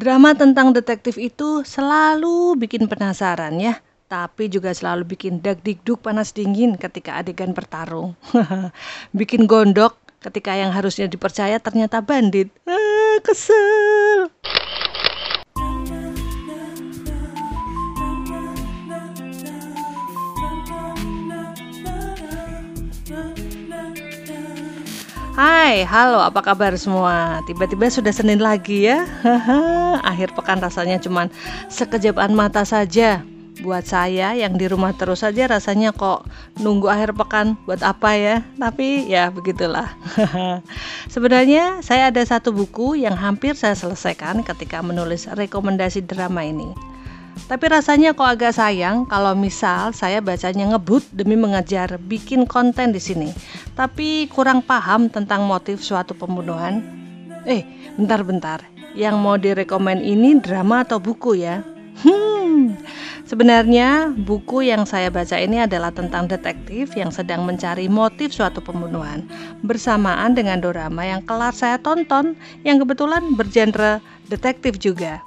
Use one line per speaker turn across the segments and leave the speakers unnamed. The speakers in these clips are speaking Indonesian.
Drama tentang detektif itu selalu bikin penasaran ya, tapi juga selalu bikin dag-digduk panas dingin ketika adegan bertarung. bikin gondok ketika yang harusnya dipercaya ternyata bandit. Ah, kesel. Hai, halo, apa kabar semua? Tiba-tiba sudah Senin lagi ya. Akhir pekan rasanya cuman sekejapan mata saja. Buat saya yang di rumah terus saja rasanya kok nunggu akhir pekan buat apa ya? Tapi ya begitulah. Sebenarnya saya ada satu buku yang hampir saya selesaikan ketika menulis rekomendasi drama ini. Tapi rasanya kok agak sayang kalau misal saya bacanya ngebut demi mengejar bikin konten di sini, tapi kurang paham tentang motif suatu pembunuhan. Eh, bentar-bentar. Yang mau direkomend ini drama atau buku ya? Hmm, sebenarnya buku yang saya baca ini adalah tentang detektif yang sedang mencari motif suatu pembunuhan bersamaan dengan drama yang kelar saya tonton yang kebetulan bergenre detektif juga.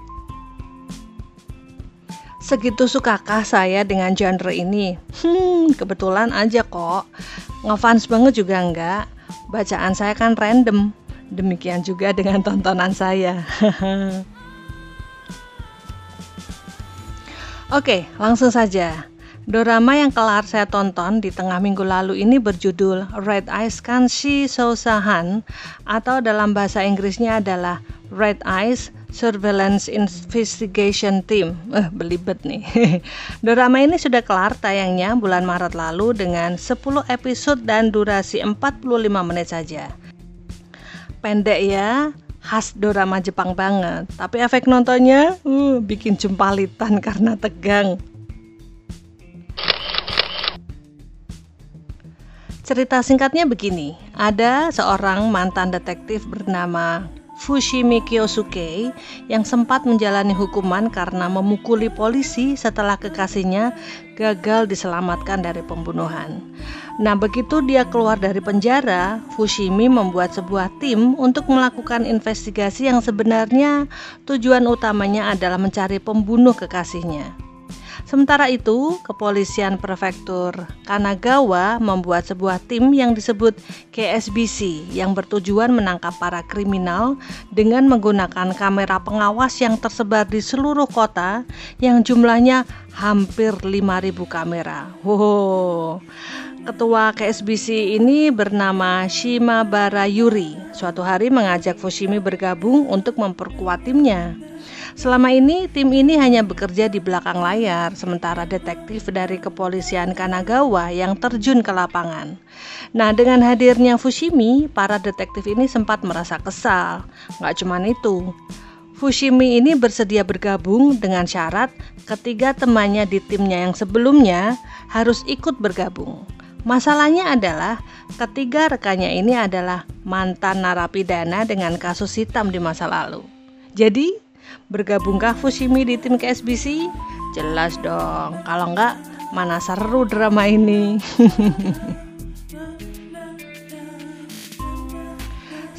Segitu sukakah saya dengan genre ini? Hmm, kebetulan aja kok. Ngefans banget juga enggak. Bacaan saya kan random. Demikian juga dengan tontonan saya. Oke, langsung saja. Dorama yang kelar saya tonton di tengah minggu lalu ini berjudul Red Eyes Kanshi Sousahan atau dalam bahasa Inggrisnya adalah Red Eyes Surveillance Investigation Team. Eh, belibet nih. Drama ini sudah kelar tayangnya bulan Maret lalu dengan 10 episode dan durasi 45 menit saja. Pendek ya, khas drama Jepang banget. Tapi efek nontonnya uh, bikin jempalitan karena tegang. Cerita singkatnya begini, ada seorang mantan detektif bernama Fushimi Kyosuke yang sempat menjalani hukuman karena memukuli polisi setelah kekasihnya gagal diselamatkan dari pembunuhan. Nah, begitu dia keluar dari penjara, Fushimi membuat sebuah tim untuk melakukan investigasi yang sebenarnya tujuan utamanya adalah mencari pembunuh kekasihnya. Sementara itu, kepolisian prefektur Kanagawa membuat sebuah tim yang disebut KSBC yang bertujuan menangkap para kriminal dengan menggunakan kamera pengawas yang tersebar di seluruh kota yang jumlahnya hampir 5000 kamera. Wow. Ketua KSBC ini bernama Shimabara Yuri. Suatu hari mengajak Fushimi bergabung untuk memperkuat timnya. Selama ini tim ini hanya bekerja di belakang layar, sementara detektif dari kepolisian Kanagawa yang terjun ke lapangan. Nah, dengan hadirnya Fushimi, para detektif ini sempat merasa kesal. Nggak cuma itu, Fushimi ini bersedia bergabung dengan syarat ketiga temannya di timnya yang sebelumnya harus ikut bergabung. Masalahnya adalah ketiga rekannya ini adalah mantan narapidana dengan kasus hitam di masa lalu. Jadi, Bergabungkah Fushimi di tim KSBC? Jelas dong, kalau enggak mana seru drama ini.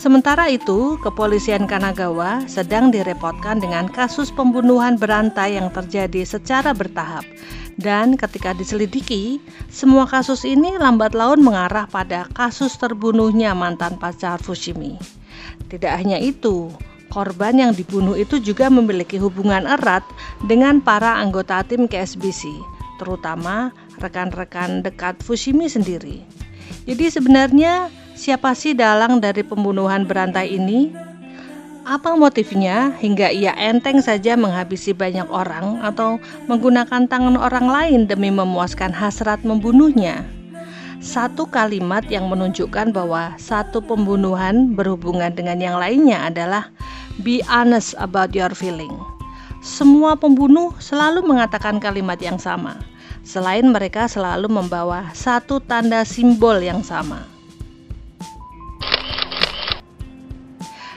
Sementara itu, kepolisian Kanagawa sedang direpotkan dengan kasus pembunuhan berantai yang terjadi secara bertahap. Dan ketika diselidiki, semua kasus ini lambat laun mengarah pada kasus terbunuhnya mantan pacar Fushimi. Tidak hanya itu, korban yang dibunuh itu juga memiliki hubungan erat dengan para anggota tim KSBC, terutama rekan-rekan dekat Fushimi sendiri. Jadi sebenarnya siapa sih dalang dari pembunuhan berantai ini? Apa motifnya hingga ia enteng saja menghabisi banyak orang atau menggunakan tangan orang lain demi memuaskan hasrat membunuhnya? Satu kalimat yang menunjukkan bahwa satu pembunuhan berhubungan dengan yang lainnya adalah Be honest about your feeling. Semua pembunuh selalu mengatakan kalimat yang sama. Selain mereka selalu membawa satu tanda simbol yang sama.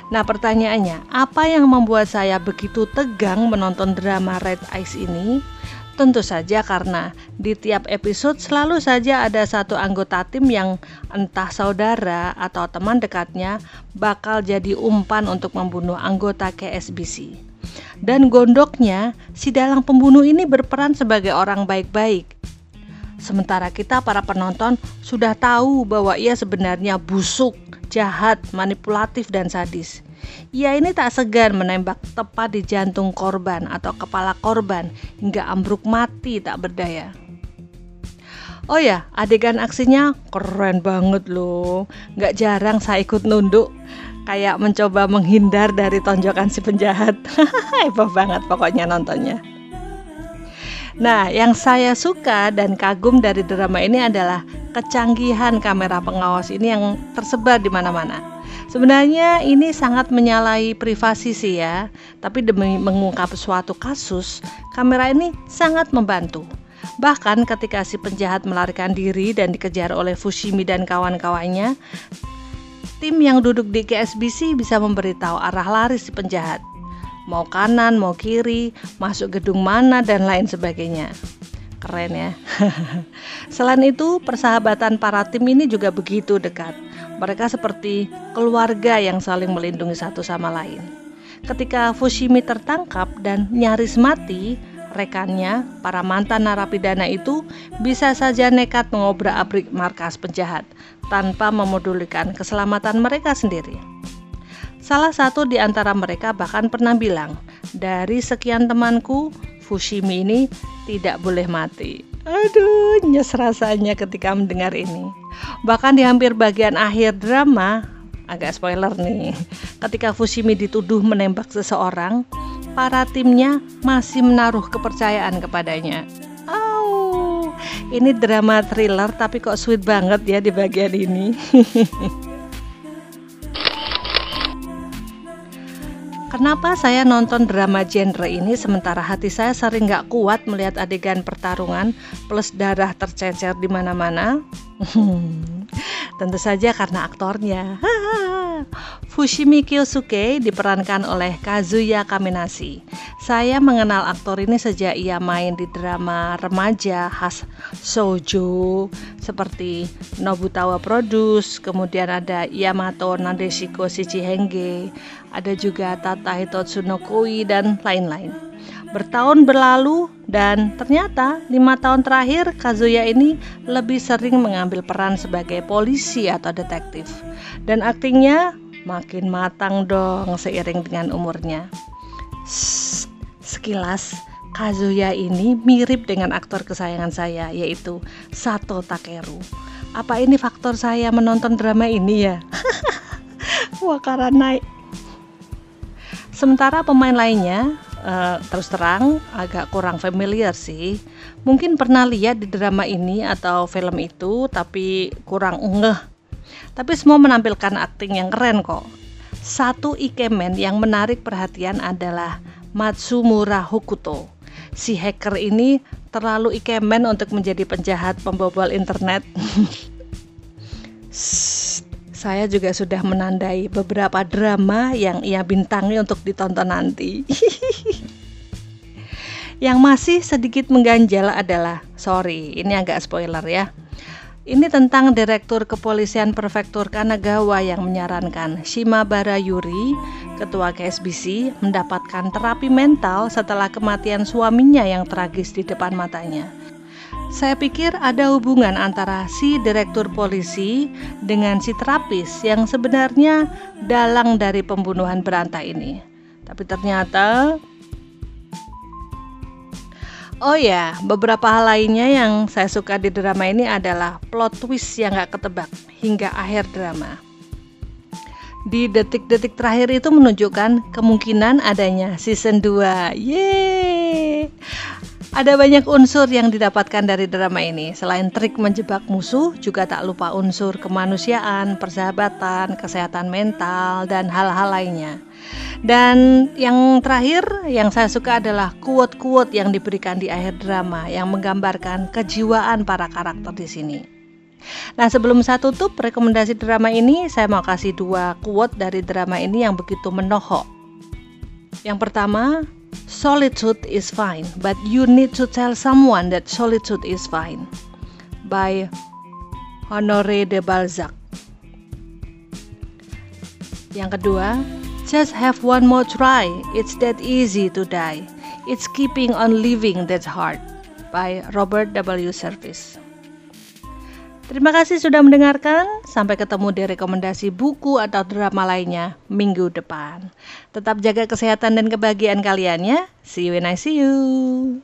Nah pertanyaannya, apa yang membuat saya begitu tegang menonton drama Red Eyes ini? Tentu saja karena di tiap episode selalu saja ada satu anggota tim yang entah saudara atau teman dekatnya bakal jadi umpan untuk membunuh anggota KSBC. Dan gondoknya, si dalang pembunuh ini berperan sebagai orang baik-baik. Sementara kita para penonton sudah tahu bahwa ia sebenarnya busuk, jahat, manipulatif, dan sadis. Ia ini tak segan menembak tepat di jantung korban atau kepala korban hingga ambruk mati tak berdaya. Oh ya, adegan aksinya keren banget loh. Gak jarang saya ikut nunduk kayak mencoba menghindar dari tonjokan si penjahat. Heboh banget pokoknya nontonnya. Nah, yang saya suka dan kagum dari drama ini adalah kecanggihan kamera pengawas ini yang tersebar di mana-mana. Sebenarnya ini sangat menyalahi privasi sih ya, tapi demi mengungkap suatu kasus, kamera ini sangat membantu. Bahkan ketika si penjahat melarikan diri dan dikejar oleh Fushimi dan kawan-kawannya, tim yang duduk di KSBC bisa memberitahu arah lari si penjahat. Mau kanan, mau kiri, masuk gedung mana dan lain sebagainya. Keren ya. Selain itu, persahabatan para tim ini juga begitu dekat. Mereka seperti keluarga yang saling melindungi satu sama lain. Ketika Fushimi tertangkap dan nyaris mati, rekannya, para mantan narapidana itu bisa saja nekat mengobrak-abrik markas penjahat tanpa memedulikan keselamatan mereka sendiri. Salah satu di antara mereka bahkan pernah bilang, "Dari sekian temanku, Fushimi ini tidak boleh mati." Aduh, nyes rasanya ketika mendengar ini. Bahkan di hampir bagian akhir drama, agak spoiler nih, ketika Fushimi dituduh menembak seseorang, para timnya masih menaruh kepercayaan kepadanya. Oh, ini drama thriller tapi kok sweet banget ya di bagian ini. Kenapa saya nonton drama genre ini sementara hati saya sering gak kuat melihat adegan pertarungan plus darah tercecer di mana-mana? Tentu saja karena aktornya. Fushimi Kyosuke diperankan oleh Kazuya Kaminashi. Saya mengenal aktor ini sejak ia main di drama remaja khas shoujo seperti Nobutawa Produce, kemudian ada Yamato Nadeshiko Shichihenge, ada juga Tata Hitotsu dan lain-lain. Bertahun berlalu dan ternyata lima tahun terakhir Kazuya ini lebih sering mengambil peran sebagai polisi atau detektif dan aktingnya makin matang dong seiring dengan umurnya. Sekilas Kazuya ini mirip dengan aktor kesayangan saya yaitu Sato Takeru. Apa ini faktor saya menonton drama ini ya? Wakaran naik. Sementara pemain lainnya uh, terus terang agak kurang familiar sih. Mungkin pernah lihat di drama ini atau film itu tapi kurang ngeh. Tapi semua menampilkan akting yang keren kok. Satu ikemen yang menarik perhatian adalah Matsumura Hokuto. Si hacker ini terlalu ikemen untuk menjadi penjahat pembobol internet. Saya juga sudah menandai beberapa drama yang ia bintangi untuk ditonton nanti. yang masih sedikit mengganjal adalah, sorry, ini agak spoiler ya. Ini tentang Direktur Kepolisian Prefektur Kanagawa yang menyarankan Shimabara Yuri, ketua KSBC, mendapatkan terapi mental setelah kematian suaminya yang tragis di depan matanya. Saya pikir ada hubungan antara si direktur polisi dengan si terapis yang sebenarnya dalang dari pembunuhan berantai ini. Tapi ternyata Oh ya, beberapa hal lainnya yang saya suka di drama ini adalah plot twist yang gak ketebak hingga akhir drama. Di detik-detik terakhir itu menunjukkan kemungkinan adanya season 2. Yeay! Ada banyak unsur yang didapatkan dari drama ini. Selain trik menjebak musuh, juga tak lupa unsur kemanusiaan, persahabatan, kesehatan mental, dan hal-hal lainnya. Dan yang terakhir yang saya suka adalah quote-quote yang diberikan di akhir drama yang menggambarkan kejiwaan para karakter di sini. Nah sebelum saya tutup rekomendasi drama ini, saya mau kasih dua quote dari drama ini yang begitu menohok. Yang pertama, Solitude is fine, but you need to tell someone that solitude is fine. By Honoré de Balzac. Yang kedua, Just have one more try. It's that easy to die. It's keeping on living that's hard. By Robert W. Service. Terima kasih sudah mendengarkan. Sampai ketemu di rekomendasi buku atau drama lainnya minggu depan. Tetap jaga kesehatan dan kebahagiaan kalian ya. See you when I see you.